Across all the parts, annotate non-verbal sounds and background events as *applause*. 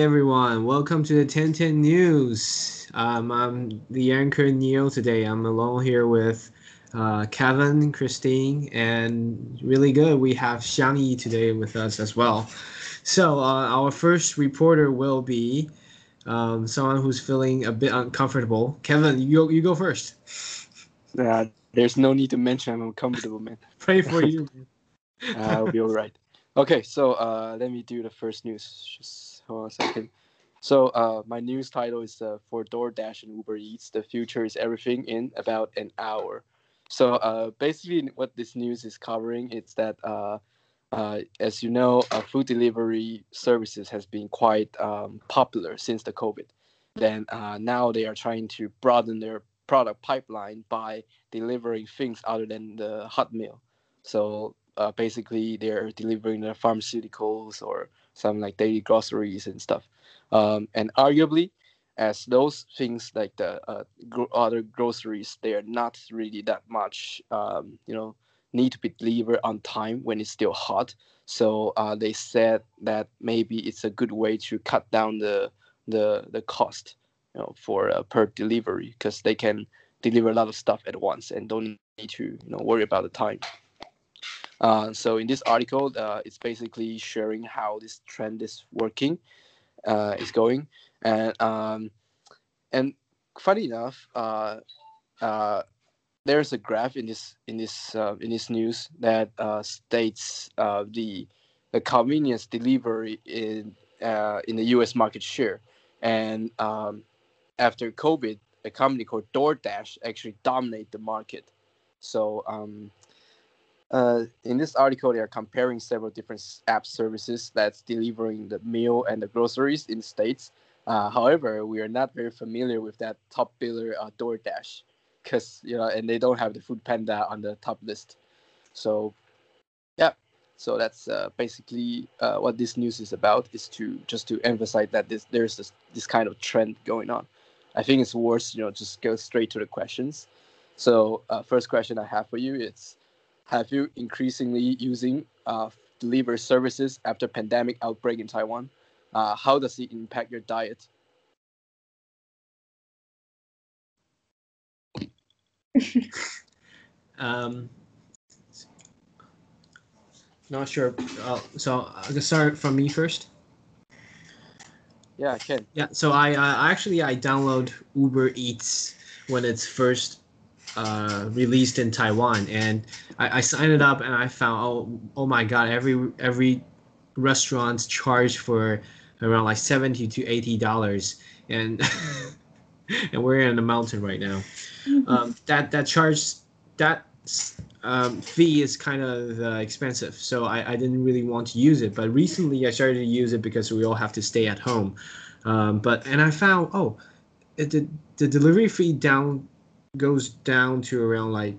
Everyone, welcome to the 1010 News. Um, I'm the anchor Neil today. I'm alone here with uh, Kevin, Christine, and really good. We have Xiang today with us as well. So uh, our first reporter will be um, someone who's feeling a bit uncomfortable. Kevin, you go, you go first. Uh, there's no need to mention I'm uncomfortable, man. *laughs* Pray for you. uh, *laughs* I'll be all right. Okay, so uh, let me do the first news. Just hold on a second. So uh, my news title is uh, for DoorDash and Uber Eats. The future is everything in about an hour. So uh, basically, what this news is covering is that, uh, uh, as you know, uh, food delivery services has been quite um, popular since the COVID. Then now they are trying to broaden their product pipeline by delivering things other than the hot meal. So basically, they're delivering the pharmaceuticals or some like daily groceries and stuff. Um, and arguably, as those things like the uh, gro- other groceries, they are not really that much, um, you know, need to be delivered on time when it's still hot. So uh, they said that maybe it's a good way to cut down the the the cost, you know, for uh, per delivery because they can deliver a lot of stuff at once and don't need to you know worry about the time. Uh, so in this article, uh, it's basically sharing how this trend is working, uh, is going, and um, and funny enough, uh, uh, there's a graph in this in this in this news that states the the convenience delivery in in the U.S. market share, and um, after COVID, a company called DoorDash actually dominate the market. So um, uh, in this article, they are comparing several different app services that's delivering the meal and the groceries in the states. Uh, however, we are not very familiar with that top biller uh, DoorDash, because you know, and they don't have the Food Panda on the top list. So, yeah, so that's uh, basically uh, what this news is about. Is to just to emphasize that this there's this, this kind of trend going on. I think it's worth you know just go straight to the questions. So, uh, first question I have for you is have you increasingly using uh, delivery services after pandemic outbreak in Taiwan? Uh, how does it impact your diet? *laughs* um, not sure. Uh, so I can start from me first. Yeah, I can. Yeah, so I, I actually I download Uber Eats when it's first uh, released in Taiwan, and I, I, signed it up, and I found oh oh my god, every every restaurant charge for around like seventy to eighty dollars, and *laughs* and we're in the mountain right now. Mm-hmm. Um, that that charge that um, fee is kind of uh, expensive, so I, I didn't really want to use it. But recently, I started to use it because we all have to stay at home. Um, but and I found oh, it, the the delivery fee down goes down to around like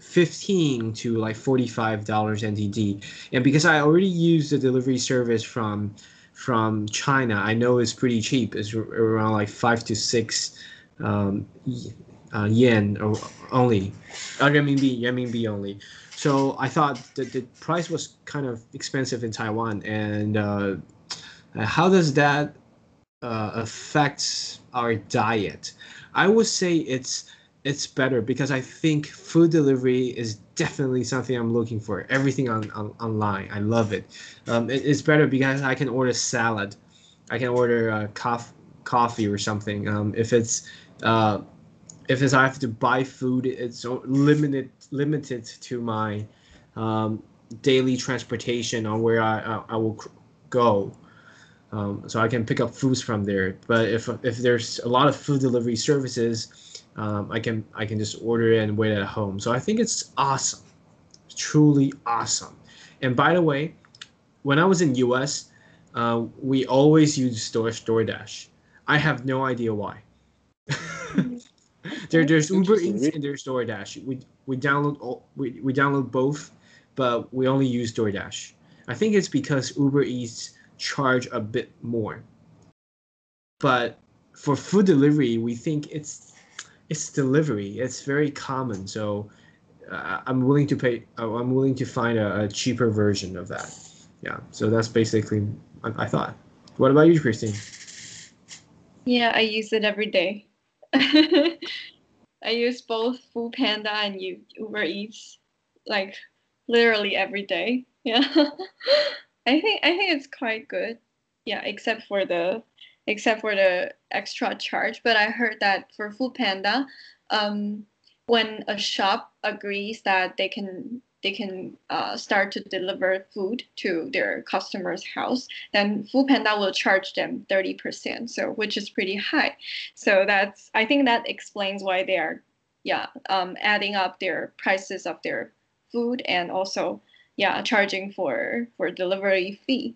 15 to like 45 dollars NTD. And because I already use the delivery service from from China, I know it's pretty cheap. It's around like five to six um, uh, yen or only, uh, renminbi, renminbi only. So I thought that the price was kind of expensive in Taiwan. And uh, how does that uh, affect our diet? I would say it's it's better because I think food delivery is definitely something I'm looking for. Everything on, on online, I love it. Um, it. It's better because I can order salad, I can order uh, cof- coffee or something. Um, if it's uh, if it's I have to buy food, it's limited limited to my um, daily transportation on where I I, I will go. Um, so I can pick up foods from there. But if if there's a lot of food delivery services um, I can I can just order it and wait at home. So I think it's awesome, truly awesome. And by the way, when I was in US, uh, we always use Store DoorDash. I have no idea why. *laughs* there, there's Uber Eats and there's DoorDash. We we download all, we, we download both, but we only use DoorDash. I think it's because Uber Eats charge a bit more. But for food delivery, we think it's it's delivery. It's very common. So uh, I'm willing to pay. Uh, I'm willing to find a, a, cheaper version of that. Yeah. So that's basically I, I thought. What about you, Christine? Yeah, I use it every day. *laughs* I use both Food Panda and Uber Eats, like literally every day. Yeah, *laughs* I think I think it's quite good. Yeah, except for the except for the extra charge. But I heard that for Food Panda, um, when a shop agrees that they can they can uh, start to deliver food to their customer's house, then Food Panda will charge them 30%, so which is pretty high. So that's I think that explains why they are yeah um, adding up their prices of their food and also yeah charging for for delivery fee.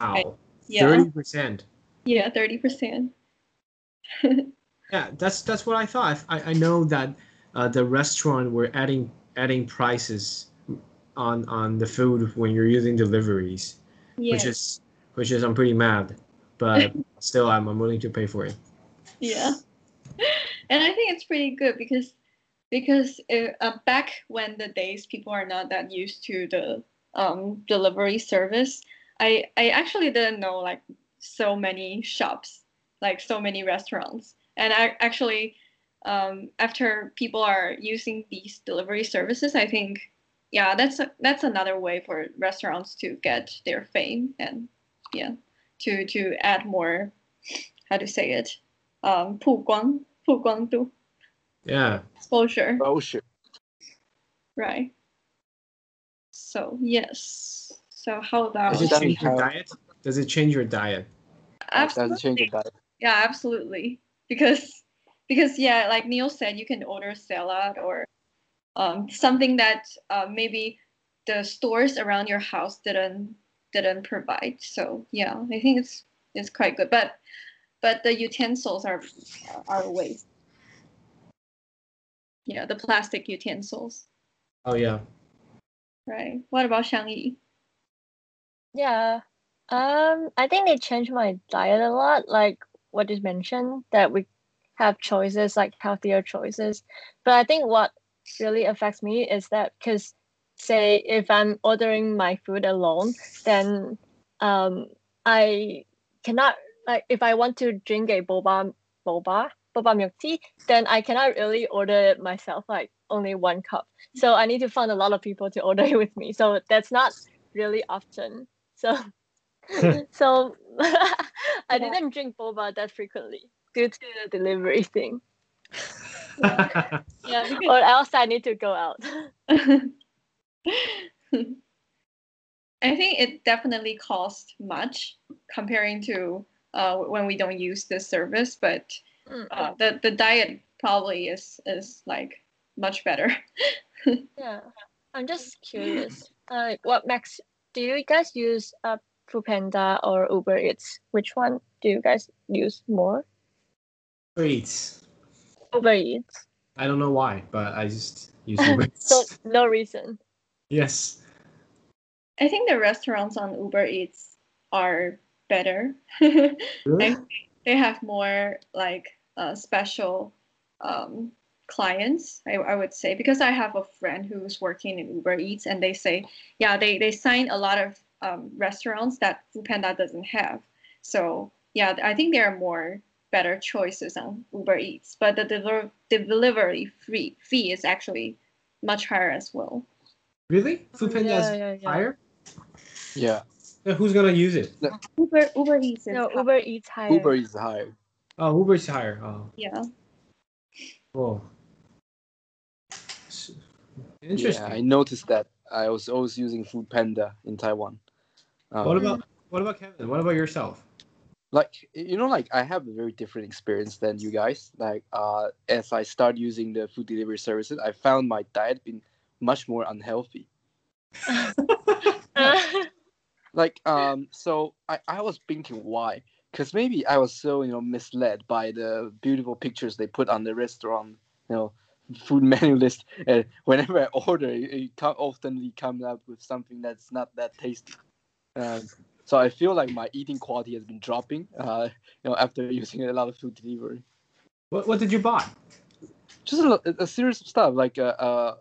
Wow. Thirty percent. Yeah, thirty percent. *laughs* Yeah, that's that's what I thought. I, I know that uh, the restaurant were adding adding prices on on the food when you're using deliveries, Yeah. which is which is I'm pretty mad, but *laughs* still I'm I'm willing to pay for it. yeah and i think it's pretty good because because it, uh, back when the days people are not that used to the um, delivery service i i actually didn't know like so many shops like so many restaurants and i actually um, after people are using these delivery services i think yeah that's a, that's another way for restaurants to get their fame and yeah to to add more how to say it um 曝光曝光度 Yeah. exposure Oh shit. right so yes so how about Does it Does it change your have- diet? Does it change your diet? Does it change absolutely. your diet? yeah absolutely. Because because yeah like neil said you can order salad or um, something that uh, maybe the stores around your house didn't didn't provide. So yeah i think it's it's quite good. But but the utensils are are waste. Yeah the plastic utensils. Oh yeah. right. What about shangyi Yeah. Um, I think they changed my diet a lot, like what you mentioned, that we have choices, like healthier choices. But I think what really affects me is that because say if I'm ordering my food alone, then um I cannot like if I want to drink a boba boba boba milk tea, then I cannot really order it myself, like only one cup. So I need to find a lot of people to *laughs* order it with me. So that's not really often. So *laughs* so *laughs* I Yeah. didn't drink boba that frequently due to the delivery thing. *laughs* yeah Or else I need to go out. I think it definitely costs much comparing to uh, when we don't use this service, but Mm, uh, the the diet probably is is like much better. yeah. I'm just curious. Uh, what Max do you guys use uh Foodpanda or Uber Eats? Which one do you guys use more? Uber eats. Uber Eats. I don't know why, but I just use *laughs* Uber. eats so no reason. yes. I think the restaurants on Uber Eats are better. *laughs* Really? they have more like uh, special um, clients I, I would say because i have a friend who's working in uber eats and they say yeah they, they sign a lot of um, restaurants that foodpanda doesn't have so yeah i think there are more better choices on uber eats but the deliver, delivery fee, fee is actually much higher as well Really? Foodpanda Yeah, is yeah, yeah. higher? Yeah. Then who's gonna use it? uber uber eats is No, high. Uber Eats higher. Uber is higher. Oh, Uber's higher. Oh, yeah cool. S- Interesting. Yeah, I noticed that. I was always using Food Panda in Taiwan. Um, What about what about Kevin? What about yourself? like you know like i have a very different experience than you guys. Like uh as i start using the food delivery services i found my diet been much more unhealthy. *laughs* Like um so i i was thinking why. Because maybe i was so you know misled by the beautiful pictures they put on the restaurant you know food *laughs* menu list. And whenever i order it, it often comes up with something that's not that tasty um, so I feel like my eating quality has been dropping, uh, you know, after using a lot of food delivery. What what did you buy? Just a, a series of stuff like uh, uh,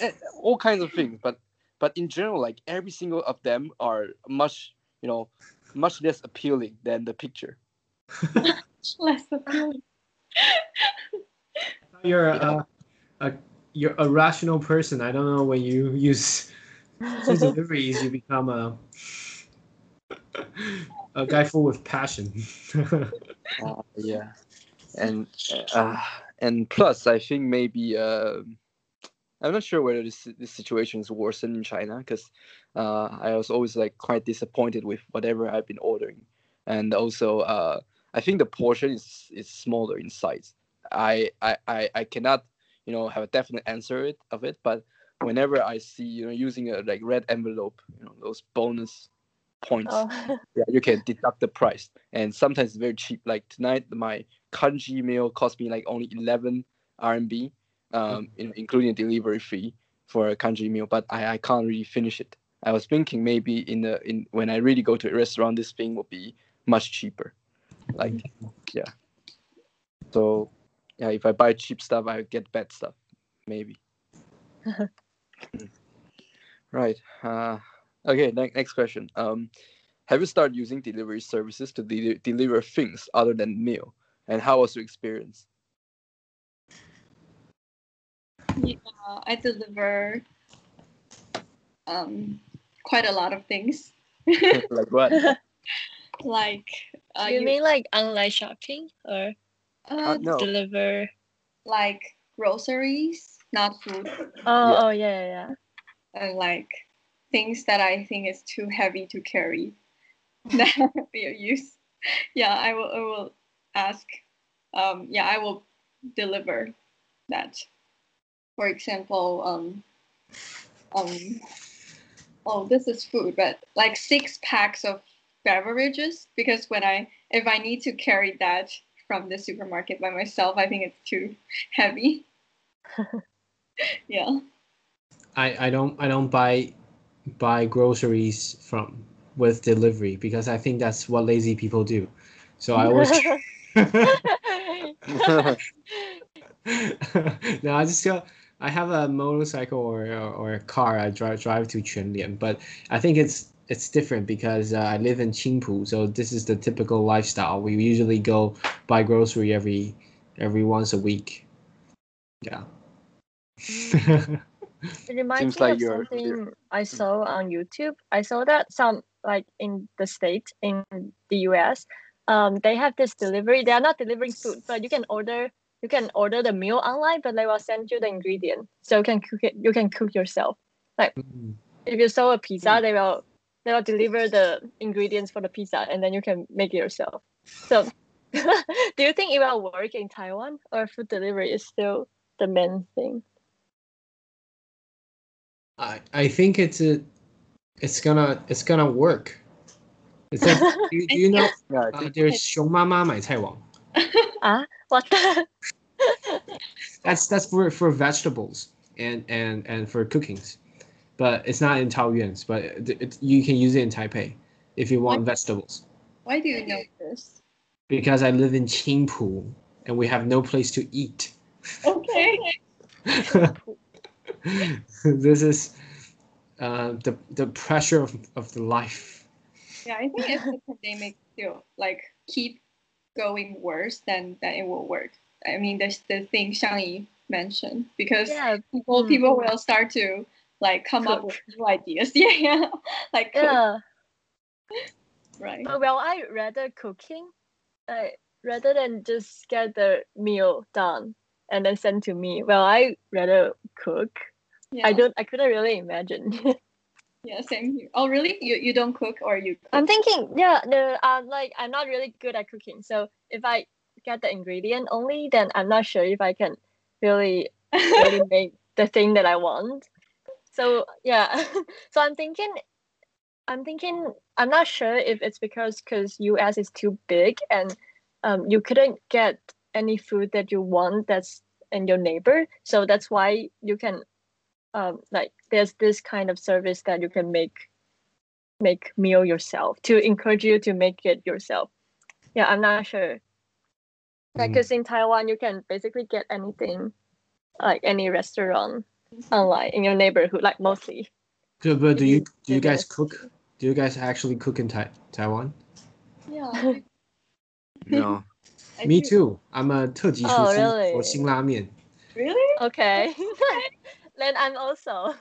eh, all kinds of things, but but in general, like every single of them are much, you know, much less appealing than the picture. *laughs* Less appealing. You're a, a you're a rational person. I don't know when you use food deliveries, you become a a guy full with passion. *laughs* Uh, yeah, and uh, and plus, I think maybe uh, I'm not sure whether this this situation is worse in China because uh, I was always like quite disappointed with whatever I've been ordering, and also uh, I think the portion is is smaller in size. I I I, I cannot you know have a definite answer it, of it, but whenever I see you know using a like red envelope, you know those bonus points Oh. *laughs* yeah, you can deduct the price, and sometimes it's very cheap. Like tonight, my congee meal cost me like only 11 RMB, um, in, including a delivery fee for a congee meal. But I, I can't really finish it. I was thinking maybe in the in when I really go to a restaurant, this thing will be much cheaper. Like, yeah. So, yeah, if I buy cheap stuff, I get bad stuff, maybe. *laughs* Right. Uh, okay. Ne- next question. Um, have you started using delivery services to de- deliver things other than meal? And how was your experience? Yeah, I deliver um, quite a lot of things. *laughs* like what? *laughs* like uh, you mean like online shopping or uh, Uh, no. deliver? like groceries, not food, Oh, Yeah. oh yeah, yeah, yeah. and like things that I think is too heavy to carry *laughs* that we use. Yeah, I will. I will ask. Um, yeah, I will deliver that. For example, um, um, oh, this is food, but like six packs of beverages because when I if I need to carry that from the supermarket by myself, I think it's too *laughs* heavy. *laughs* *laughs* yeah. I, I don't I don't buy buy groceries from with delivery because I think that's what lazy people do. So I always *laughs* *laughs* no, I just go. I have a motorcycle or, or, or a car. I drive drive to Quanlian, but I think it's it's different because uh, I live in Qingpu, so this is the typical lifestyle. We usually go buy grocery every every once a week. Yeah. It reminds Seems me like of you're- something you're- I saw on YouTube. I saw that some like in the states in the US, um, they have this delivery. They are not delivering food, but you can order you can order the meal online, but they will send you the ingredient, so you can cook it. You can cook yourself. Mm. If you saw a pizza, they will they will deliver the ingredients for the pizza, and then you can make it yourself. So, *laughs* do you think it will work in Taiwan, or food delivery is still the main thing? I I think it's a it's gonna it's gonna work. It's like, do, you- *laughs* do you know yeah, I uh, think there's 熊妈妈买菜网 *laughs* What the? *laughs* that's that's for for vegetables and and and for cookings but it's not in Taoyuan but it, it, you can use it in Taipei if you want vegetables Why do you know this? because I live in Qingpu and we have no place to eat Okay. this is uh, the the pressure of, of the life Yeah, I think if the pandemic still like keep going worse, then then it will work. I mean, there's the thing Shang mentioned because yeah, people Mm. people will start to like come up with new ideas. *laughs* Yeah, yeah. Like cook, yeah. right. But well, I rather cooking, like rather than just get the meal done and then send to me. Well, I rather cook. Yeah. I don't. I couldn't really imagine. *laughs* Yeah, same here. Oh, really? You you don't cook or you? Cook? I'm thinking, yeah, no, I'm like I'm not really good at cooking. So if I get the ingredient only, then I'm not sure if I can really *laughs* really make the thing that I want. So yeah, *laughs* so I'm thinking, I'm thinking, I'm not sure if it's because because US is too big and um, you couldn't get any food that you want that's in your neighbor. So that's why you can, um, like there's this kind of service that you can make make meal yourself to encourage you to make it yourself. Yeah, I'm not sure. Like, Mm. cause in Taiwan you can basically get anything, like any restaurant online in your neighborhood, like mostly. so, but do you do you guys cook Do you guys actually cook in tai- Taiwan? Yeah. No. I Me do. too. I'm a 特级厨 Oh, 师 really? for 辛拉面。 Really? Okay. *laughs* then I'm also.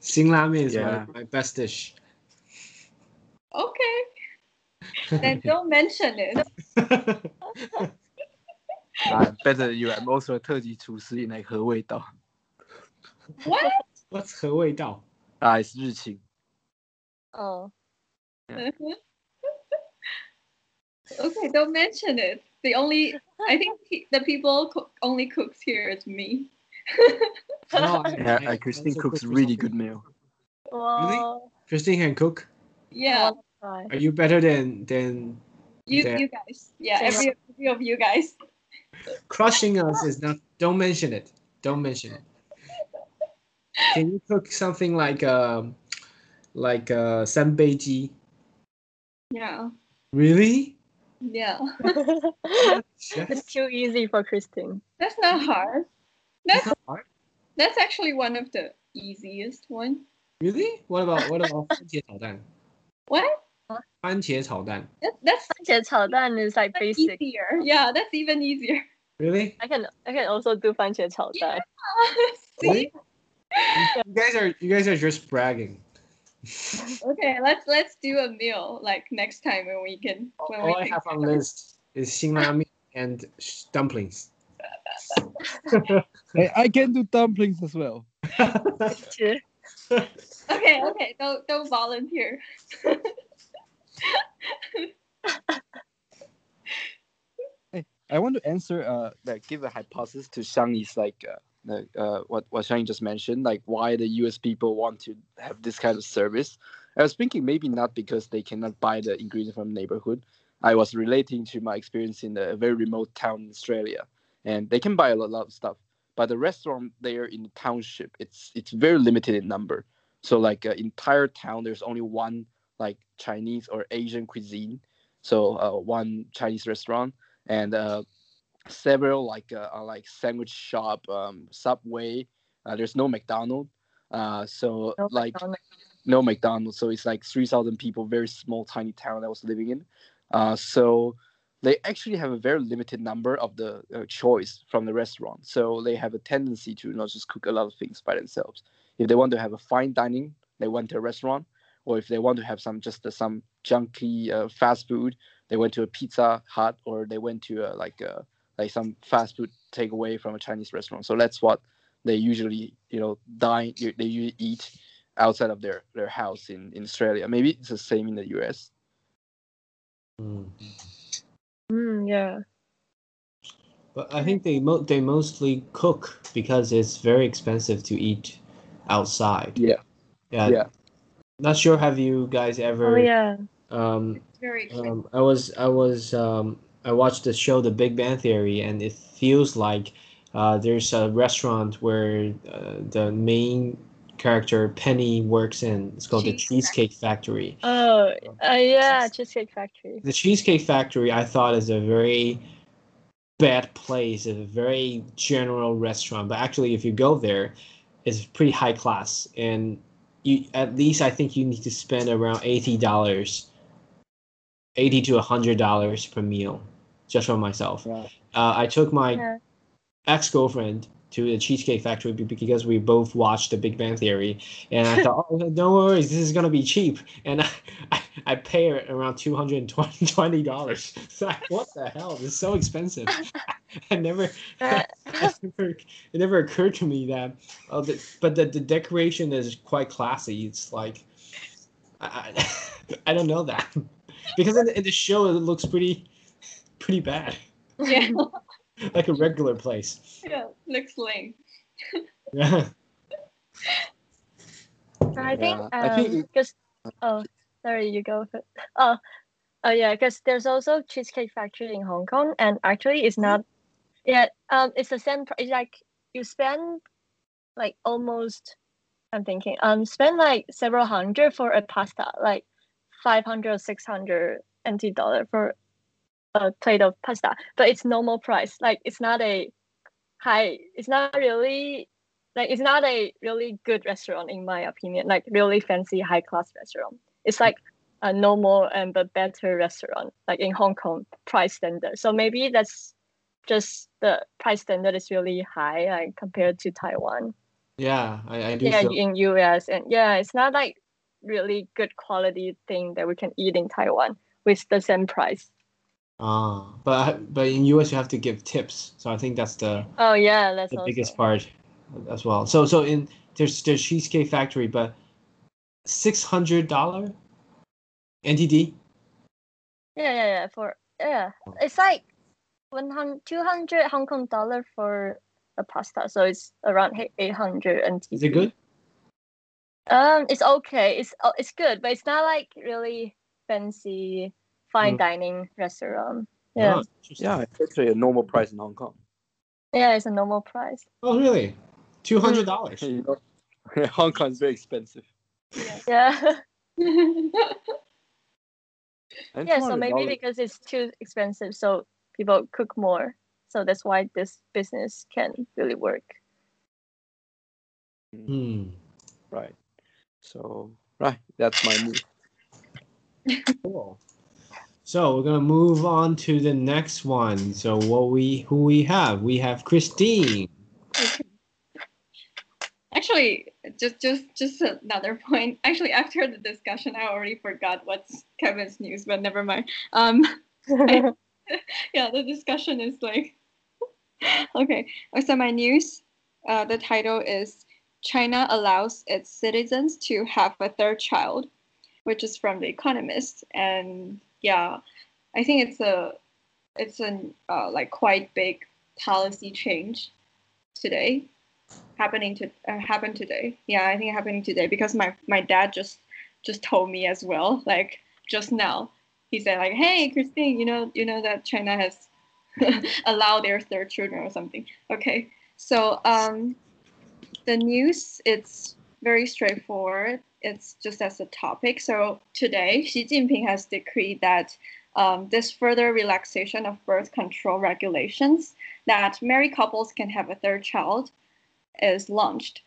辛拉面 is Yeah. my, my best dish. Okay. *laughs* Then don't mention it. *laughs* Uh, better than you. I'm also a 特级厨师 in like 和味道 What? What's 和味道？ 啊，是日清。 Oh. okay, don't mention it. The only I think he, the people co- only cooks here is me. *laughs* No, I- *laughs* Yeah, I uh, Christine also cooks cook really good meal. Wow. Christine can cook. Yeah, Right. Are you better than than you Yeah. you guys. Yeah, every every of you guys. crushing us? Is not. Don't mention it. Don't mention it. Can you cook something like um like uh senbeiji? Yeah, Really? yeah. *laughs* Chef? it's too easy for Christine. That's not hard. It's That's not hard. that's actually one of the easiest one. Really? What about what about 番*laughs* 茄炒蛋？ What? 番茄炒蛋。 That, that's,番茄炒蛋 is like that's basic. easier. Yeah, that's even easier. Really? I can I can also do 番茄炒蛋. *laughs* See? You guys are you guys are just bragging. okay, let's let's do a meal like next time when we can. When All we I have on list is shinrami and dumplings. *laughs* hey, I can do dumplings as well. *laughs* okay, okay, don't don't volunteer. *laughs* hey, I want to answer uh like give a hypothesis to Shang is like uh, uh, what what Shangyi just mentioned, like, why the U.S. people want to have this kind of service. I was thinking maybe not because they cannot buy the ingredient from neighborhood. I was relating to my experience in a very remote town in Australia, and they can buy a lot, of stuff. But the restaurant there in the township, it's it's very limited in number. So like uh, entire town, there's only one like Chinese or Asian cuisine. So uh, one Chinese restaurant and uh, several like uh, uh, like sandwich shop, um, Subway. Uh, there's no McDonald's. Uh, so No like McDonald's. no McDonald's. So it's like three thousand people, very small, tiny town I was living in. Uh, so they actually have a very limited number of the uh, choice from the restaurant. So they have a tendency to not just cook a lot of things by themselves. If they want to have a fine dining, they went to a restaurant, or if they want to have some just uh, some junky uh, fast food, they went to a Pizza Hut, or they went to a, like a, like some fast food takeaway from a Chinese restaurant. So that's what they usually you know dine. They usually eat outside of their their house in in Australia. Maybe it's the same in the US. Mm, yeah. But I think they mo- they mostly cook because it's very expensive to eat outside. Yeah. Yeah. Yeah. Not sure. Have you guys ever? Oh yeah. Um, It's very expensive. um, I was I was um, I watched the show The Big Bang Theory, and it feels like uh, there's a restaurant where uh, the main character Penny works in. It's called the Cheese Cheesecake Factory. Oh uh, yeah, Cheesecake Factory. The Cheesecake Factory, I thought, is a very bad place, a very general restaurant. But actually, if you go there, it's pretty high class, and you at least I think you need to spend around eighty dollars, eighty to hundred dollars per meal, just for myself. Yeah. Uh, I took my Yeah. ex girlfriend to the Cheesecake Factory because we both watched The Big Bang Theory, and I thought, oh, don't worry, this is gonna be cheap, and I *laughs* I, I pay around two hundred and twenty dollars. So I, what the hell? This is so expensive. *laughs* I never, Uh, *laughs* I never, it never occurred to me that, oh, the, but the, the decoration is quite classy. It's like, I, I, I don't know that because in the, in the show it looks pretty, pretty bad, yeah, *laughs* like a regular place. yeah, looks lame. Yeah. I think Yeah, I think um it- because oh sorry you go first. oh oh yeah because there's also Cheesecake Factory in Hong Kong and actually it's not yeah um it's the same it's like you spend like almost I'm thinking um spend like several hundred for a pasta like 500 or 600 NT dollar for a plate of pasta but it's normal price like it's not a high it's not really like it's not a really good restaurant in my opinion, like really fancy high class restaurant. It's like a normal and but better restaurant, like in Hong Kong price standard. So maybe that's just the price standard is really high like compared to Taiwan. Yeah, I, I do. Yeah, feel- in US and yeah, it's not like really good quality thing that we can eat in Taiwan with the same price. Ah, but but in US you have to give tips, so I think that's the Oh yeah, that's the also. biggest part as well. So so in there's there's Cheesecake Factory, but six hundred dollar NTD. Yeah, yeah, yeah. For yeah, it's like 100, 200 Hong Kong dollar for a pasta, so it's around 800 and Is it good? Um, it's okay. It's uh, it's good, but it's not like really fancy fine Mm. dining restaurant. Yeah, Oh. Yeah, it's actually a normal price in Hong Kong. yeah, it's a normal price. Oh really? Two hundred dollars. *laughs* Hong Kong is very expensive. Yeah, And *laughs* yeah. So maybe because it's too expensive, so people cook more. So that's why this business can really work. Hmm. Right. So right, that's my move. *laughs* Cool. So we're gonna move on to the next one. So what we who we have? We have Christine. Actually, just just just another point. Actually, after the discussion, I already forgot what's Kevin's news, but never mind. Um, *laughs* yeah, the discussion is like, *laughs* okay. So my news, uh, the title is China allows its citizens to have a third child, which is from The Economist, and yeah, I think it's a it's an uh, like quite big policy change today happening to uh, happened today. Yeah, I think happening today because my my dad just just told me as well, like just now. He said like, "Hey, Christine, you know you know that China has *laughs* allowed their third children or something." Okay, so um, the news it's very straightforward. It's just as a topic. So today, Xi Jinping has decreed that um, this further relaxation of birth control regulations that married couples can have a third child is launched,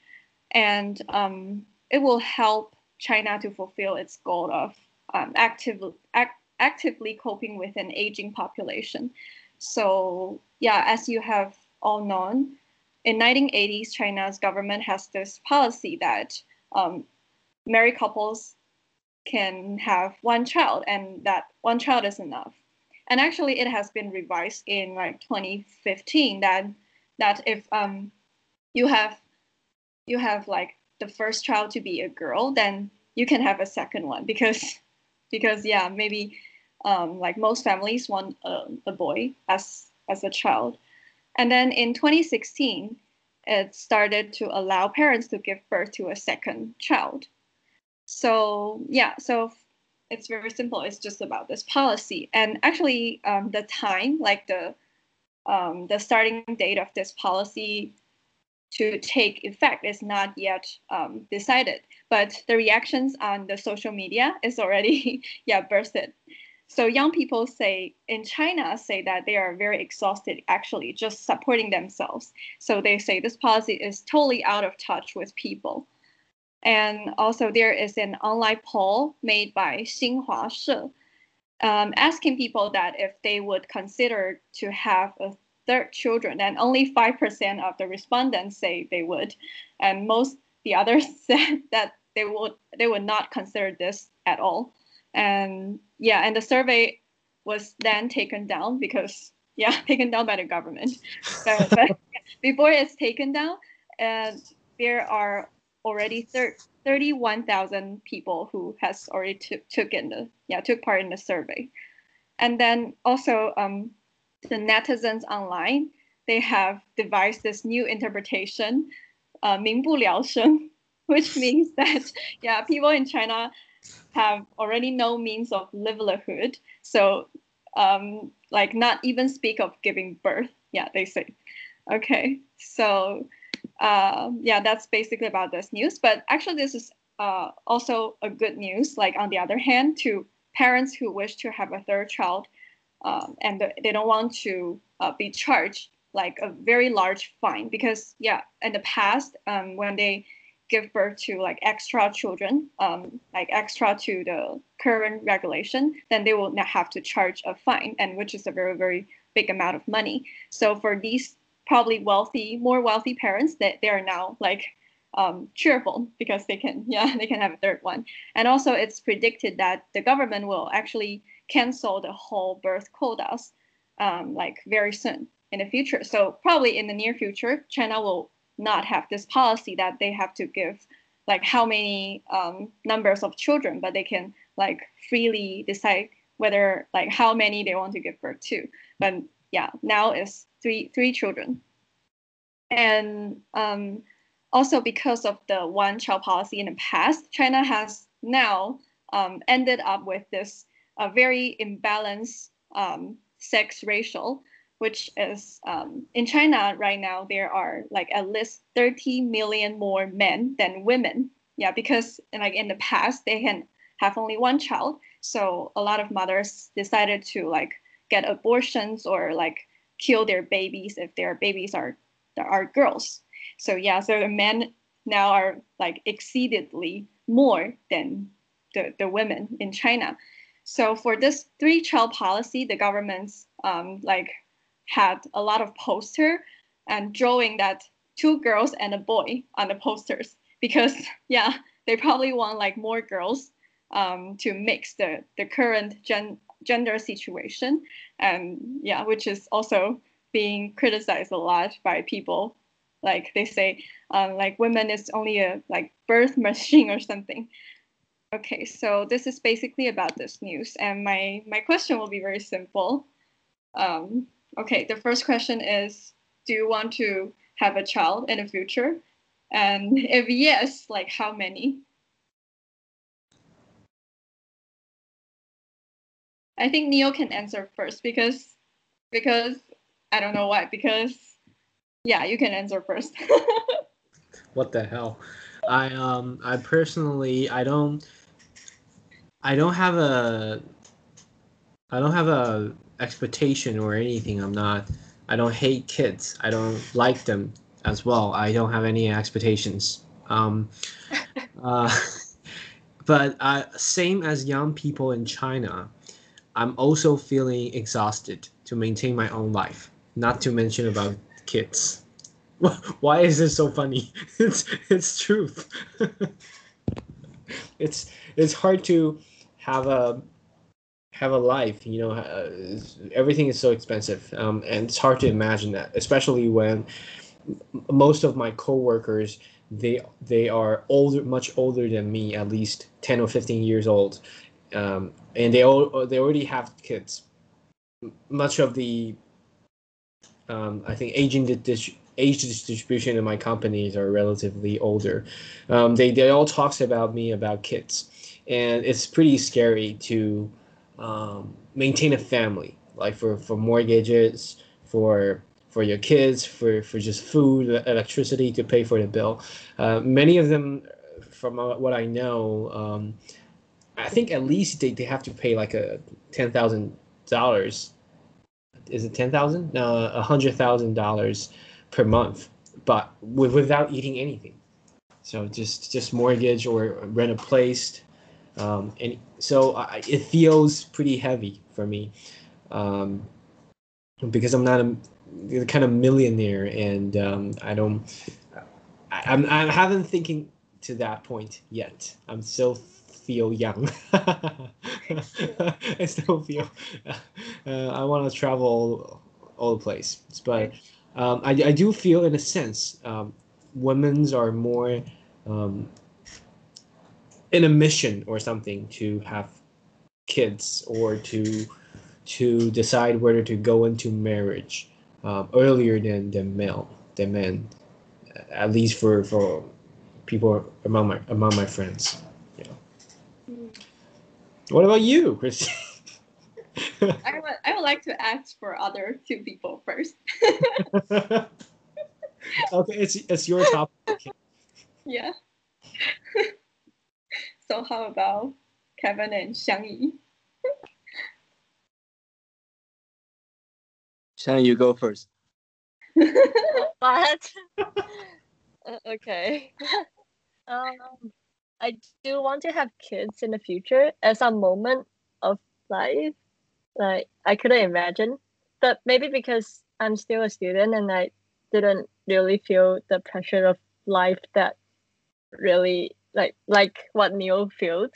and um, it will help China to fulfill its goal of um, active, ac- actively coping with an aging population. So yeah, as you have all known, in 1980s, China's government has this policy that um, married couples can have one child, and that one child is enough. And actually, it has been revised in like 2015 that that if um, you have you have like the first child to be a girl, then you can have a second one because *laughs* because yeah maybe um, like most families want a, a boy as as a child, and then in 2016 it started to allow parents to give birth to a second child. So yeah, so it's very simple. It's just about this policy, and actually um, the time like the um, the starting date of this policy to take effect is not yet um, decided, but the reactions on the social media is already *laughs* yeah bursted. So young people say in China say that they are very exhausted actually just supporting themselves. So they say this policy is totally out of touch with people. And also there is an online poll made by Xinhua She um, asking people that if they would consider to have a third children, and only 5% of the respondents say they would. And most the others *laughs* said that they would they would not consider this at all. And yeah, and the survey was then taken down because yeah, *laughs* taken down by the government. So, *laughs* but before it's taken down, and there are already thir- 31,000 people who has already took took in the yeah took part in the survey, and then also um, the netizens online they have devised this new interpretation, uh, 名不聊生, *laughs* which means that yeah people in China have already no means of livelihood, so um, like not even speak of giving birth. Yeah, they say. Okay, so uh, yeah, that's basically about this news. But actually, this is uh, also a good news. Like on the other hand, to parents who wish to have a third child, um, and they don't want to uh, be charged like a very large fine because yeah, in the past, um, when they give birth to like extra children, um, like extra to the current regulation, then they will not have to charge a fine, and which is a very very big amount of money. So for these probably wealthy, more wealthy parents, that they are now like um, cheerful because they can *laughs* yeah they can have a third one, and also it's predicted that the government will actually cancel the whole birth quotas um, like very soon in the future. So probably in the near future, China will not have this policy that they have to give like how many um, numbers of children, but they can like freely decide whether like how many they want to give birth to. But yeah, now it's three three children, and um, also because of the one child policy in the past, China has now um, ended up with this uh, very imbalanced um, sex ratio which is um, in China right now, there are like at least 30 million more men than women. Yeah, because like in the past, they can have only one child. So a lot of mothers decided to like get abortions or like kill their babies if their babies are are girls. So yeah, so the men now are like exceedingly more than the, the women in China. So for this three child policy, the government's um, like had a lot of poster and drawing that two girls and a boy on the posters. Because *laughs* yeah they probably want like more girls um, to mix the the current gen- gender situation. And yeah which is also being criticized a lot by people. Like they say um, like women is only a like birth *laughs* machine or something. Okay so this is basically about this news. And my my question will be very simple. Um, okay, the first question is Do you want to have a child in the future? And if yes, like how many? I think Neil can answer first because because I don't know why because yeah you can answer first. *laughs* what the hell? I um I personally I don't I don't have a I don't have a expectation or anything. I'm not. I don't hate kids. I don't like them as well. I don't have any expectations. Um, *laughs* uh, *laughs* but uh, same as young people in China, I'm also feeling exhausted to maintain my own life. Not to mention about kids. *laughs* Why is this so funny? It's it's truth. it's it's hard to have a have a life you know uh, everything is so expensive. Um, and it's hard to imagine that especially when most of my coworkers they they are older much older than me at least 10 or 15 years old. Um, and they all they already have kids. Much of the um, i think aging dis- age distribution in my companies are relatively older. Um, they, they all talks about me about kids. And it's pretty scary to um, maintain a family, like for, for mortgages, for for your kids, for, for just food, electricity to pay for the bill. Uh, many of them, from what I know, um, I think at least they, they have to pay like a ten thousand dollars. Is it ten thousand? No, a hundred thousand dollars per month, but with, without eating anything. So just just mortgage or rent a place, um, and so I, it feels pretty heavy for me um, because I'm not a kind of millionaire and um, I don't I, I'm, I haven't thinking to that point yet. I'm still feel young. *laughs* I still feel uh, I want to travel all, all the place. but um, I, I do feel in a sense um, women's are more um, in a mission or something to have kids or to to decide whether to go into marriage um, earlier than the male than men at least for for people among my among my friends yeah mm. what about you Christy? *laughs* I would, I would like to ask for other two people first *laughs* okay it's it's your topic *laughs* yeah so how about Kevin and Xiangyi? Xiangyi, you go first. *laughs* What? *laughs* Uh, okay. *laughs* um, I do want to have kids in the future as a moment of life. Like I couldn't imagine, but maybe because I'm still a student and I didn't really feel the pressure of life that really like like what Neil feels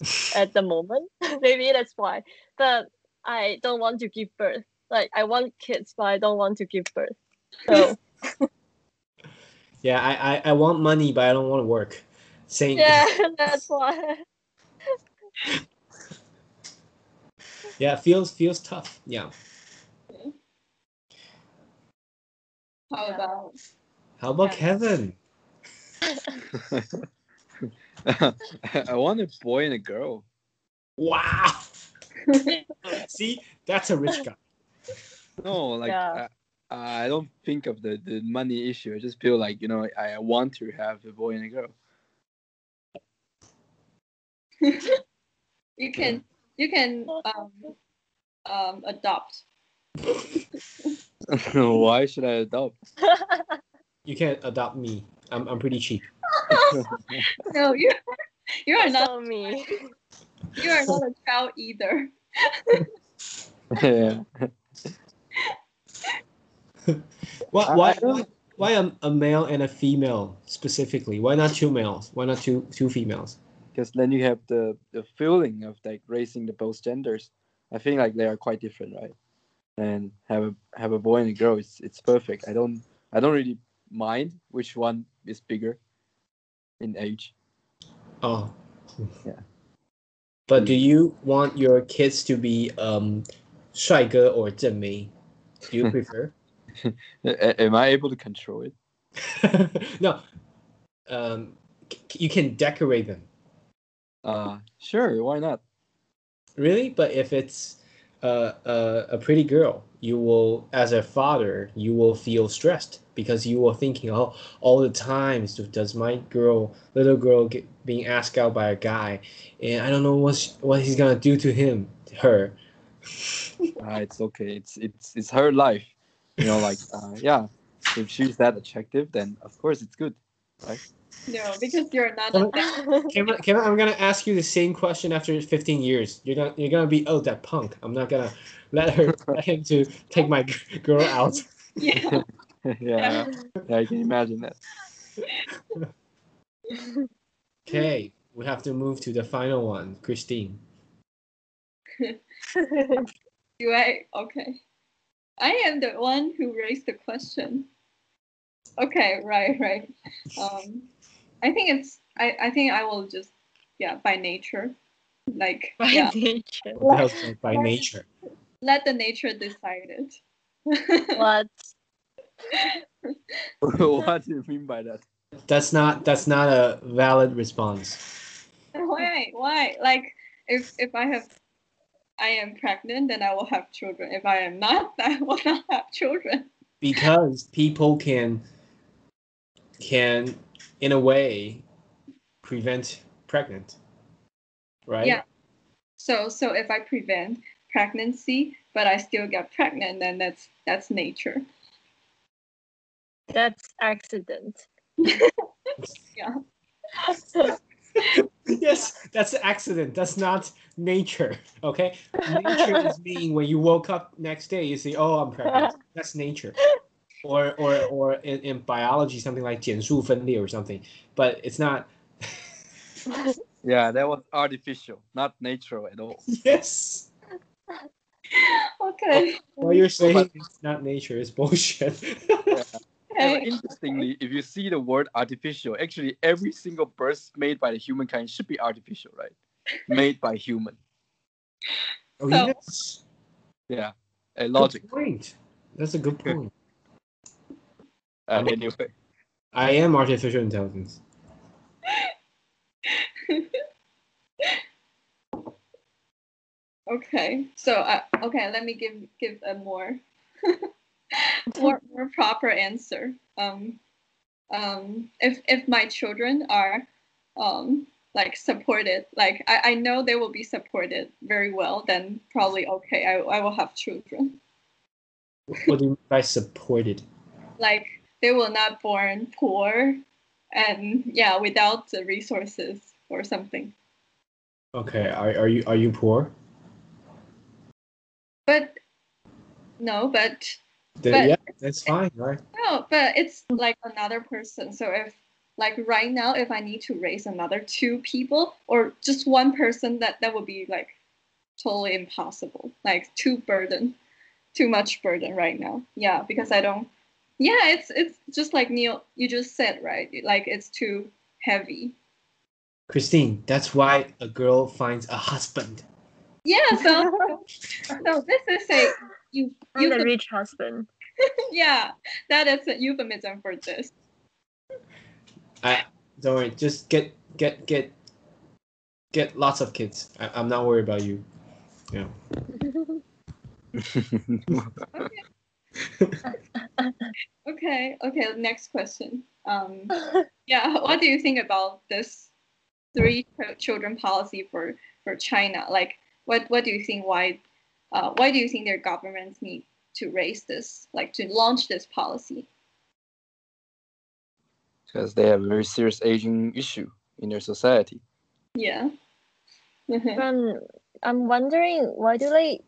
*laughs* at the moment. *laughs* maybe that's why. But I don't want to give birth. Like I want kids, but I don't want to give birth. So *laughs* Yeah, I, I, I want money, but I don't want to work. Same. yeah, that's why. Yeah, feels feels tough. Yeah. How about How about Yeah. Kevin? *laughs* I want a boy and a girl. Wow. *laughs* See, that's a rich guy. No, like Yeah. I, I don't think of the, the money issue. I just feel like you know I want to have a boy and a girl. you can you can um, um, adopt. *laughs* Why should I adopt? You can't adopt me. I'm, I'm pretty cheap. *laughs* No, you you are not so me. you are not a child either. yeah. Why, *laughs* why, I don't- why, why a, a male and a female specifically? Why not two males? Why not two two females? because then you have the the feeling of like raising the both genders. I think like they are quite different, right? And have a have a boy and a girl, it's it's perfect. I don't I don't really mind which one is bigger in age. Oh. Yeah. But do you want your kids to be um 帅哥 or 正妹? Do you *laughs* prefer? A- a- am I able to control it? *laughs* no. Um, c- you can decorate them. Uh sure, why not? Really? But if it's uh, uh, a pretty girl, you will, as a father, you will feel stressed because you were thinking, oh, all the time, does my girl, little girl, get being asked out by a guy, and I don't know what's, what he's gonna do to him, her. *laughs* Uh, it's okay. It's it's it's her life. You know, like uh, yeah. If she's that attractive, then of course it's good. right? No, because you're not a dad. Kevin, Kevin, I'm gonna ask you the same question after 15 years. You're gonna, you're gonna be, oh, that punk. I'm not gonna let her, *laughs* let him to take my g- girl out. Yeah. *laughs* *laughs* yeah, yeah, I can imagine that. Okay, we have to move to the final one, Christine. *laughs* Do I? Okay. I am the one who raised the question. Okay, right, right. Um, I think it's. I, I think I will just, yeah, by nature, like, By yeah, nature. What the by nature? let the nature decide it. *laughs* What? *laughs* what do you mean by that? That's not that's not a valid response. why? Why? Like, if if I have, I am pregnant, then I will have children. If I am not, *laughs* I will not have children. Because people can can in a way prevent pregnant. Right? Yeah. So so if I prevent pregnancy, but I still get pregnant, then that's that's nature. That's accident. *laughs* Yeah. *laughs* yes, that's an accident. That's not nature. Okay? Nature is being *laughs* when you woke up next day, you say, Oh, I'm pregnant. That's nature. Or or or in, in biology something like 减数分裂 or something. But it's not Yeah, that was artificial, not natural at all. yes. Okay. What you're saying it's not nature, it's bullshit. Yeah, but Okay. interestingly, if you see the word artificial, actually every single birth made by the humankind should be artificial, right? Made by human. oh So- yes. Yeah, a Good logic. point. That's a good point. Uh, anyway, I am artificial intelligence. *laughs* Okay. So uh, okay, let me give give a more *laughs* *laughs* more more proper answer. Um, um, if if my children are um like supported, like I, I know they will be supported very well, then probably okay. I I will have children. What do you mean by supported? *laughs* like they will not born poor and yeah without the resources or something Okay, are, are you are you poor? but no but But- yeah, that's fine, right? no but it's like another person. So if like right now if i need to raise another two people or just one person that that would be like totally impossible. Like too burden too much burden right now. Yeah because i don't yeah it's it's just like neil you just said right? Like it's too heavy. Christine, that's why a girl finds a husband. yeah so *laughs* so this is a you And a euphemism, rich husband. *laughs* yeah that is a euphemism for this I don't worry, just get get get get lots of kids. I, I'm not worried about you. Yeah. *laughs* okay okay next question um *laughs* yeah what do you think about this three children policy for for china like what what do you think why uh, why do you think their governments need to raise this like to launch this policy because they have a very serious aging issue in their society. yeah. *laughs* *laughs* Um, I'm wondering why do they,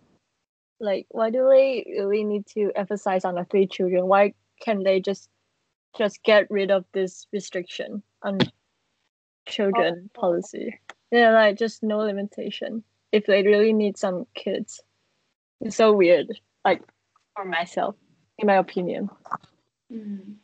like, why do they really need to emphasize on the three children? Why can't they just, just get rid of this restriction on children policy? Yeah, like just no limitation. If they really need some kids, it's so weird. Like for myself, in my opinion. Mm.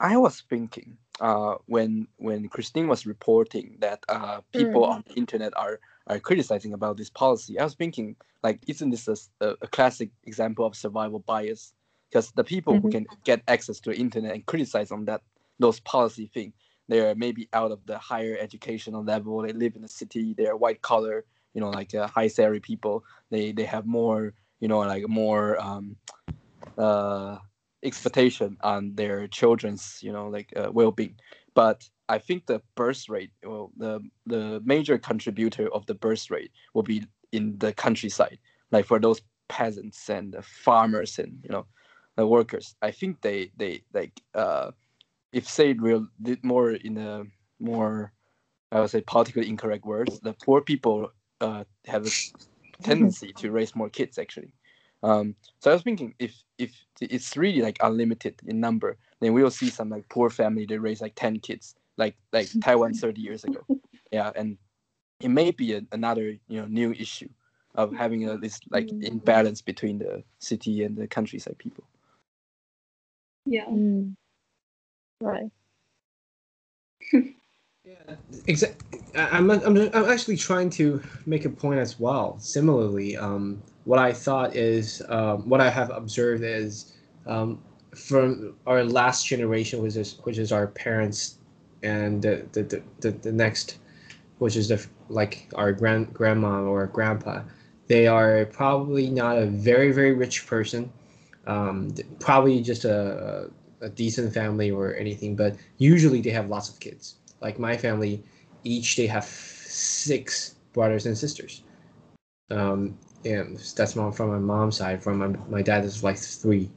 I was thinking uh, when when Christine was reporting that uh, people Mm. on the internet are are criticizing about this policy. I was thinking like, isn't this a classic example of survival bias? Because the people who Mhm. can get access to the internet and criticize on that those policy thing, they're maybe out of the higher educational level. They live in the city. They're white collar, you know, like uh, high salary people. They they have more, you know, like more um, uh, expectation on their children's you know like uh, well-being but i think the birth rate well the the major contributor of the birth rate will be in the countryside like for those peasants and the farmers and you know the workers i think they they like uh if say real more in a more i would say politically incorrect words the poor people uh have a *laughs* tendency to raise more kids actually um so I was thinking if if it's really like unlimited in number, then we will see some like poor family that raise like ten kids, like like *laughs* Taiwan thirty years ago. Yeah, and it may be a, another you know new issue of having a, this like imbalance between the city and the countryside people. yeah Mm. Right. *laughs* Exactly. I'm, I'm, I'm actually trying to make a point as well. Similarly, um, what I thought is, um, what I have observed is, um, from our last generation, which is which is our parents, and the the, the, the, the next, which is the like our grand grandma or grandpa, they are probably not a very very rich person, um, probably just a a decent family or anything, but usually they have lots of kids like my family each they have six brothers and sisters. Um and that's my, from my mom's side from my, my dad is like three.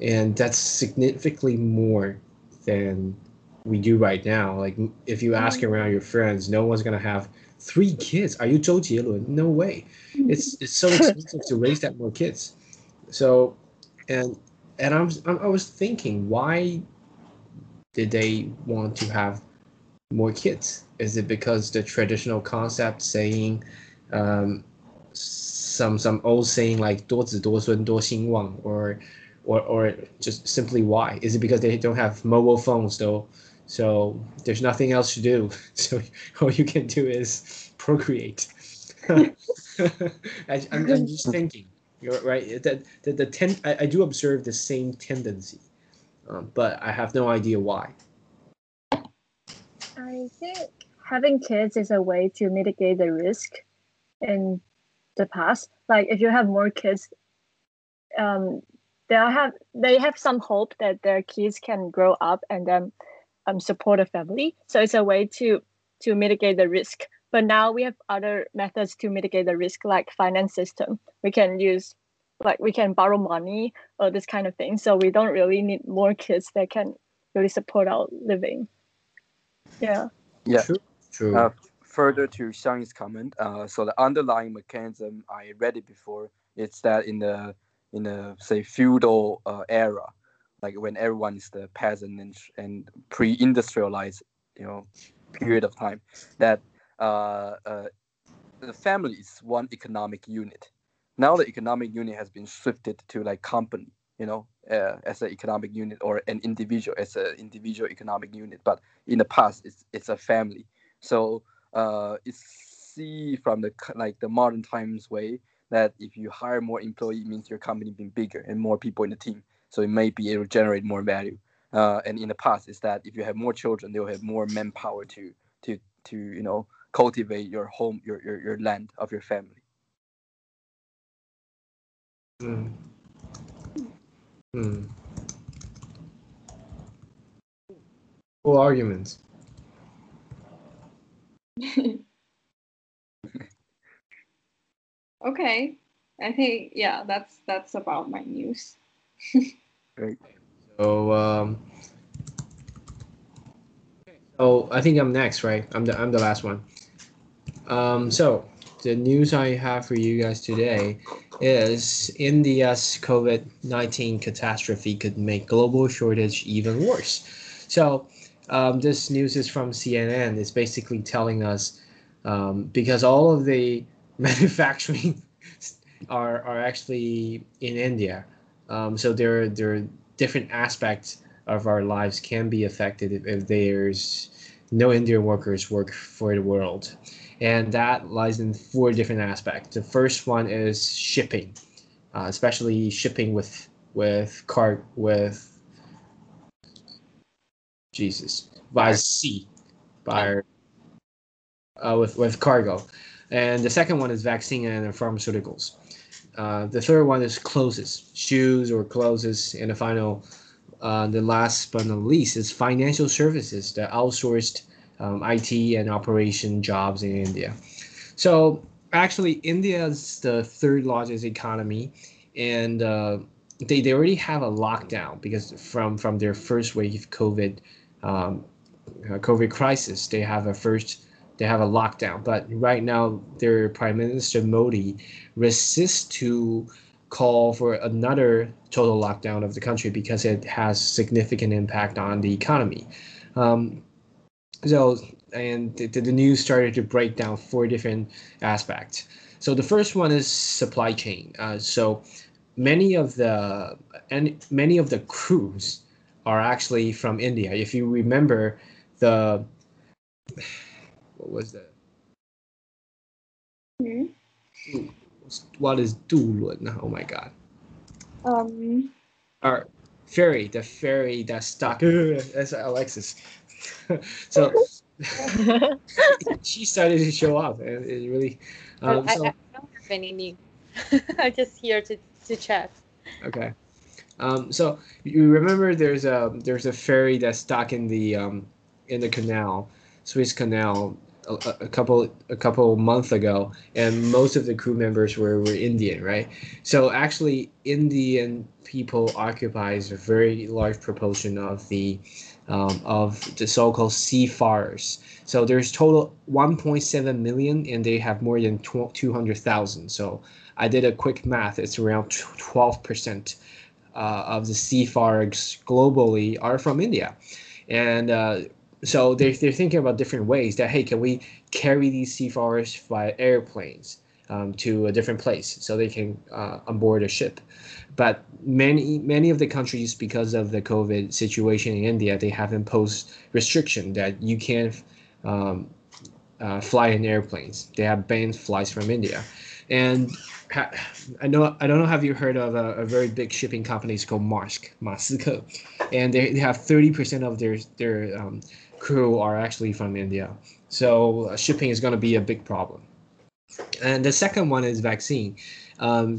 And that's significantly more than we do right now. Like if you ask around your friends no one's gonna have three kids. Are you Zhou Jielun? no way. It's it's so expensive to raise that more kids. So and and I'm, I'm i was thinking why did they want to have more kids? Is it because the traditional concept saying, um, some some old saying like 多子多孙多兴旺 or or or just simply why? Is it because they don't have mobile phones though? So there's nothing else to do. *laughs* So *laughs* all you can do is procreate. *laughs* I, I'm, I'm just thinking. You're right. That the, the ten, I, I do observe the same tendency, um, but I have no idea why. I think having kids is a way to mitigate the risk in the past. Like if you have more kids, um, they have they have some hope that their kids can grow up and then um, support a family. So it's a way to to mitigate the risk. But now we have other methods to mitigate the risk, like finance system. We can use like we can borrow money or this kind of thing. So we don't really need more kids that can really support our living. Yeah. Yeah. True. True. Uh, further to Xiang's comment, uh, so the underlying mechanism I read it before. It's that in the in the say feudal uh, era, like when everyone is the peasant and and pre-industrialized, you know, period of time, that uh, uh, the family is one economic unit. Now the economic unit has been shifted to like company, you know, uh, as an economic unit or an individual as an individual economic unit. But in the past, it's it's a family. So uh, it's see from the like the modern times way that if you hire more employee, it means your company being bigger and more people in the team. So it may be able to generate more value. Uh, and in the past, is that if you have more children, they'll have more manpower to to to you know cultivate your home, your your, your land of your family. Mm. Mm. Cool arguments. *laughs* okay. I think yeah, that's that's about my news. *laughs* Right. So um Oh, I think I'm next, right? I'm the I'm the last one. Um so the news I have for you guys today is India's COVID-19 catastrophe could make global shortage even worse. So um, this news is from CNN. It's basically telling us um, because all of the *laughs* manufacturing are are actually in India. Um, so there there are different aspects of our lives can be affected if, if there's no Indian workers work for the world, and that lies in four different aspects. The first one is shipping, uh, especially shipping with with car with Jesus by sea, by uh, with with cargo, and the second one is vaccine and pharmaceuticals. Uh, the third one is clothes, shoes or clothes, and the final, uh, the last but not least is financial services, the outsourced um, IT and operation jobs in India. So actually, India is the third largest economy, and uh, they, they already have a lockdown because from from their first wave COVID, um, uh, COVID crisis, they have a first they have a lockdown. But right now, their Prime Minister Modi resists to call for another total lockdown of the country because it has significant impact on the economy. Um, so, and the, the news started to break down four different aspects. So the first one is supply chain. Uh, so many of the and many of the crews are actually from India. If you remember the what was that? Hmm? What is Dulun? Oh my god. Um. Our ferry, the ferry that stuck. *laughs* That's Alexis. *laughs* so *laughs* she started to show up, and it really. Um, I, I, don't have any new. *laughs* I'm just here to, to chat. Okay. Um, so you remember there's a there's a ferry that's stuck in the um, in the canal, Suez Canal, a, a couple a couple months ago, and most of the crew members were, were Indian, right? So actually, Indian people occupies a very large proportion of the um, of the so-called seafarers. So there's total 1.7 million, and they have more than 200,000. So I did a quick math; it's around 12 percent uh, of the seafarers globally are from India, and uh, so they're, they're thinking about different ways that hey, can we carry these seafarers via airplanes um, to a different place so they can uh, onboard a ship? But many many of the countries, because of the COVID situation in India, they have imposed restriction that you can't um, uh, fly in airplanes. They have banned flights from India, and I know I don't know have you heard of a, a very big shipping company it's called Maersk, Maersk, *laughs* and they, they have thirty percent of their their um, crew are actually from India. So uh, shipping is going to be a big problem. And the second one is vaccine. Um,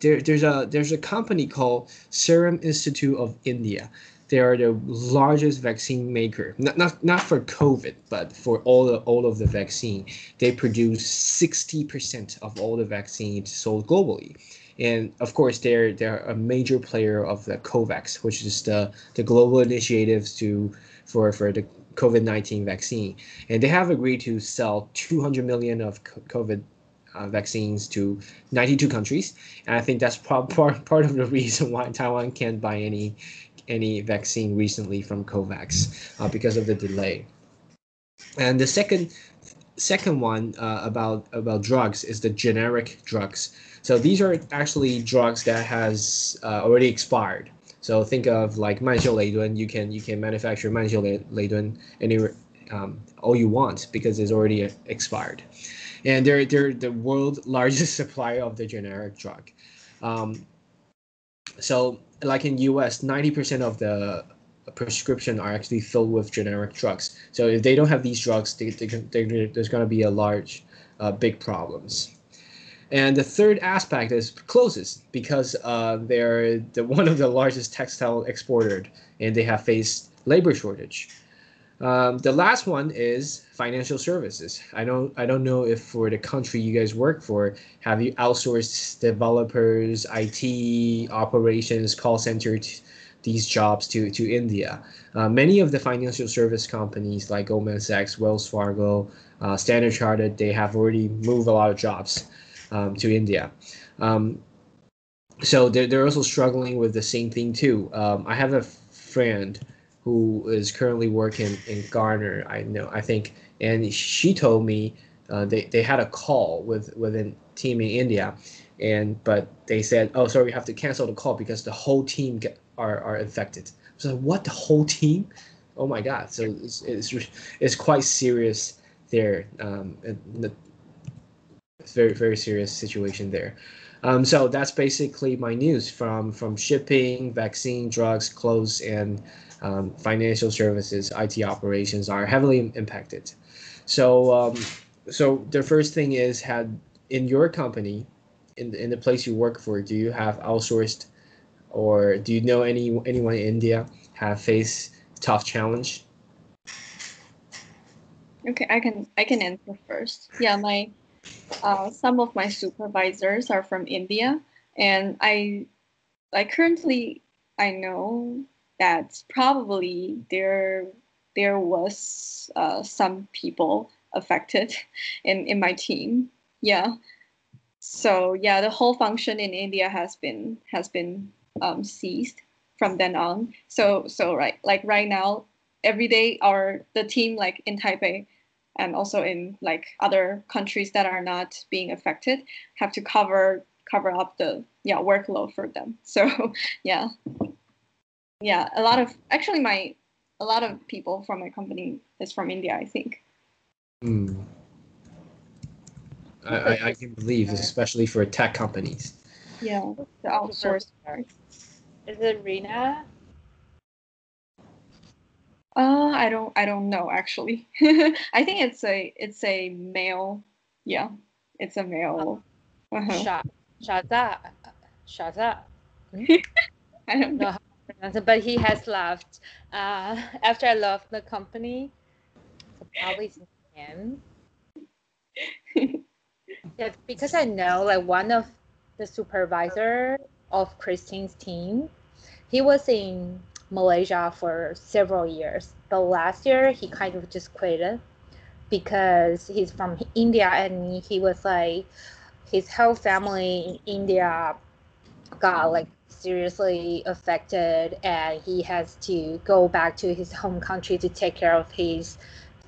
there, there's a there's a company called Serum Institute of India. they are the largest vaccine maker. Not not not for COVID, but for all the all of the vaccine. They produce sixty percent of all the vaccines sold globally. And of course, they're they're a major player of the COVAX, which is the the global initiatives to for for the COVID nineteen vaccine. And they have agreed to sell two hundred million of COVID uh, vaccines to 92 countries, and I think that's part, *laughs* part part of the reason why Taiwan can't buy any any vaccine recently from COVAX uh, because of the delay. And the second second one uh, about about drugs is the generic drugs. So these are actually drugs that has uh, already expired. So think of like Manxiu You can you can manufacture Manxiu Leidun anywhere um, all you want because it's already uh, expired, and they're they're the world *laughs* largest supplier of the generic drug. Um, so like in U.S., ninety percent of the uh, prescription are actually filled with generic drugs. So if they don't have these drugs, they, they, they there's going to be a large, uh, big problems. And the third aspect is closes because uh, they're the, *laughs* one of the largest textile exporter and they have faced labor shortage. Um, the last one is financial services. I don't I don't know if for the country you guys work for, have you outsourced developers, IT operations, call center, these jobs to to India? Uh, many of the financial service companies like Goldman Sachs, Wells Fargo, uh, Standard Chartered, they have already moved a lot of jobs um, to India. Um, so they're, they're also struggling with the same thing too. Um, I have a friend who is currently working in Gartner. I know, I think, and she told me uh, they, they had a call with with a team in India, and but they said, oh, sorry, we have to cancel the call because the whole team get are are infected. So what the whole team? Oh my God! So it's it's, it's quite serious there. Um, it's very very serious situation there. Um, so that's basically my news from from shipping, vaccine, drugs, clothes, and um, financial services, IT operations are heavily impacted. So, um, so the first thing is, had in your company, in in the place you work for, do you have outsourced, or do you know any anyone in India have faced tough challenge? Okay, I can I can answer first. Yeah, my uh, some of my supervisors are from India, and I like currently I know that probably there there was uh, some people affected *laughs* in in my team. Yeah. So yeah, the whole function in India has been has been um, seized from then on. So so right like right now, every day our the team like in Taipei and also in like other countries that are not being affected have to cover cover up the yeah workload for them. *laughs* So yeah yeah, a lot of actually my a lot of people from my company is from India, I think. Mm. I, I, I can believe, especially for tech companies. Yeah, the outsourced part. Is it Rina? Uh, I don't, I don't know actually. *laughs* I think it's a, it's a male. Yeah, it's a male. Uh-huh. Shaza, Shaza. *laughs* I don't know how to pronounce it, but he has left uh, *laughs* after I left the company. So probably him. yeah, because I know like one of the supervisor of Christine's team, he was in Malaysia for several years, but last year he kind of just quit it because he's from India and he was like his whole family in India got like seriously affected and he has to go back to his home country to take care of his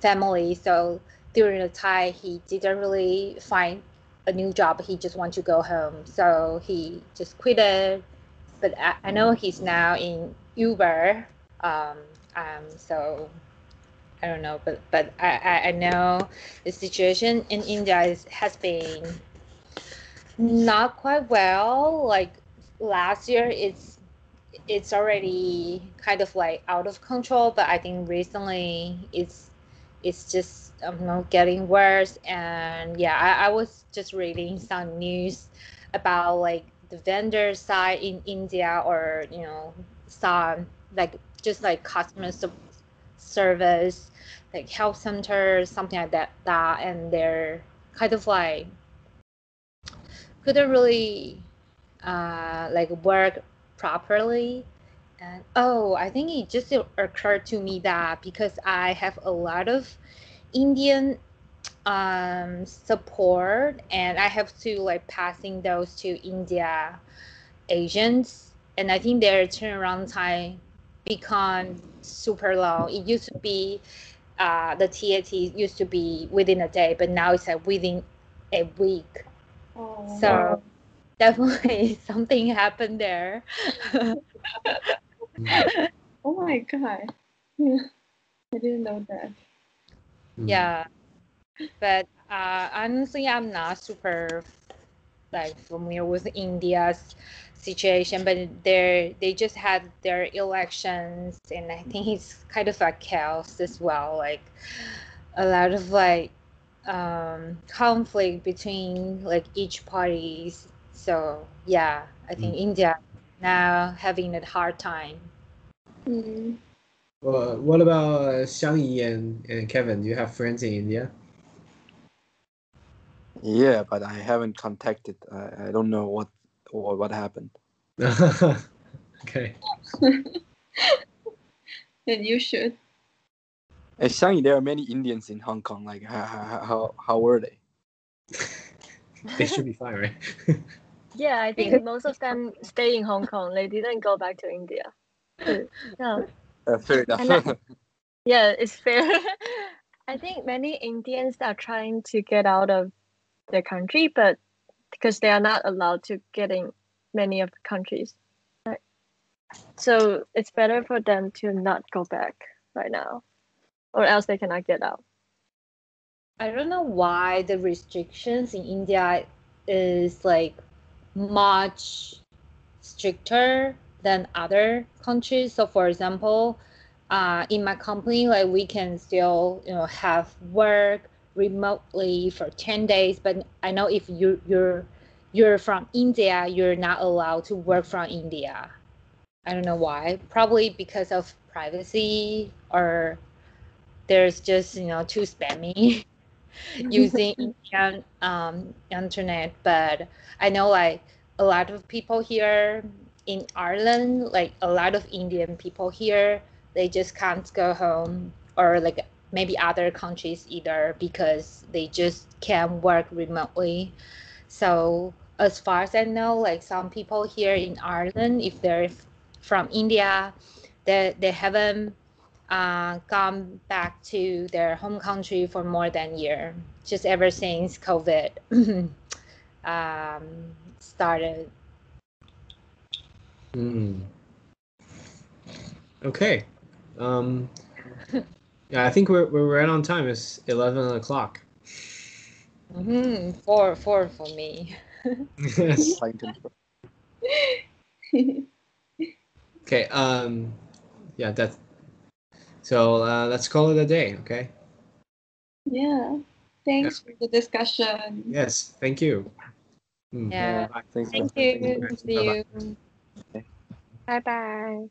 family. So during the time, he didn't really find a new job. He just want to go home. So he just quit it. But I, I know he's now in Uber. Um, um, so I don't know, but but I, I know the situation in India is, has been not quite well. Like last year it's it's already kind of like out of control but i think recently it's it's just I don't know getting worse and yeah I, I was just reading some news about like the vendor side in india or you know some like just like customer service, like health center, something like that. That and they're kind of like couldn't really uh, like work properly. And oh, I think it just occurred to me that because I have a lot of Indian um, support and I have to like passing those to India agents and I think their turnaround time become super long. It used to be uh, the TAT used to be within a day, but now it's like within a week. Oh, So definitely *laughs* something happened there. oh my god. Yeah. *laughs* I didn't know that. Mm. yeah but uh, honestly i'm not super like familiar with india's situation but they they just had their elections and i think it's kind of like chaos as well like a lot of like um conflict between like each parties so yeah i think india now having a hard time Mm. Well, what about uh, Xiang Yi and, and Kevin? Do you have friends in India? Yeah, but I haven't contacted. I, I don't know what what, what happened. *laughs* okay. *laughs* And you should. Hey, Xiangyi, there are many Indians in Hong Kong. Like, how how how, how were they? *laughs* They should be fine, right? Yeah, I think most of them stay in Hong Kong. They didn't go back to India. Yeah. Uh, fair enough. I- Yeah, it's fair. I think many Indians are trying to get out of their country, but because they are not allowed to get in many of the countries. Right. So it's better for them to not go back right now, or else they cannot get out. I don't know why the restrictions in India is like much stricter than other countries. So, for example, uh, in my company, like we can still you know have work remotely for ten days. But I know if you you're you're from India, you're not allowed to work from India. I don't know why. Probably because of privacy or there's just you know too spammy. *laughs* using *laughs* Indian um, internet, but I know like a lot of people here in Ireland, like a lot of Indian people here, they just can't go home or like maybe other countries either because they just can't work remotely. So as far as I know, like some people here in Ireland, if they're from India, they they haven't uh, gone back to their home country for more than a year, just ever since COVID *clears throat* um, started. Mm. Okay. Um, *laughs* yeah, I think we're, we're right on time. It's 11 o'clock. hmm Four, four for me. *laughs* yes. *laughs* Okay. Um, yeah, that's so uh, let's call it a day. Okay. yeah. Thanks for the discussion. Yes. Thank you. Mm. Yeah. Bye. Thanks. Thank you. Bye-bye. See you. Bye bye.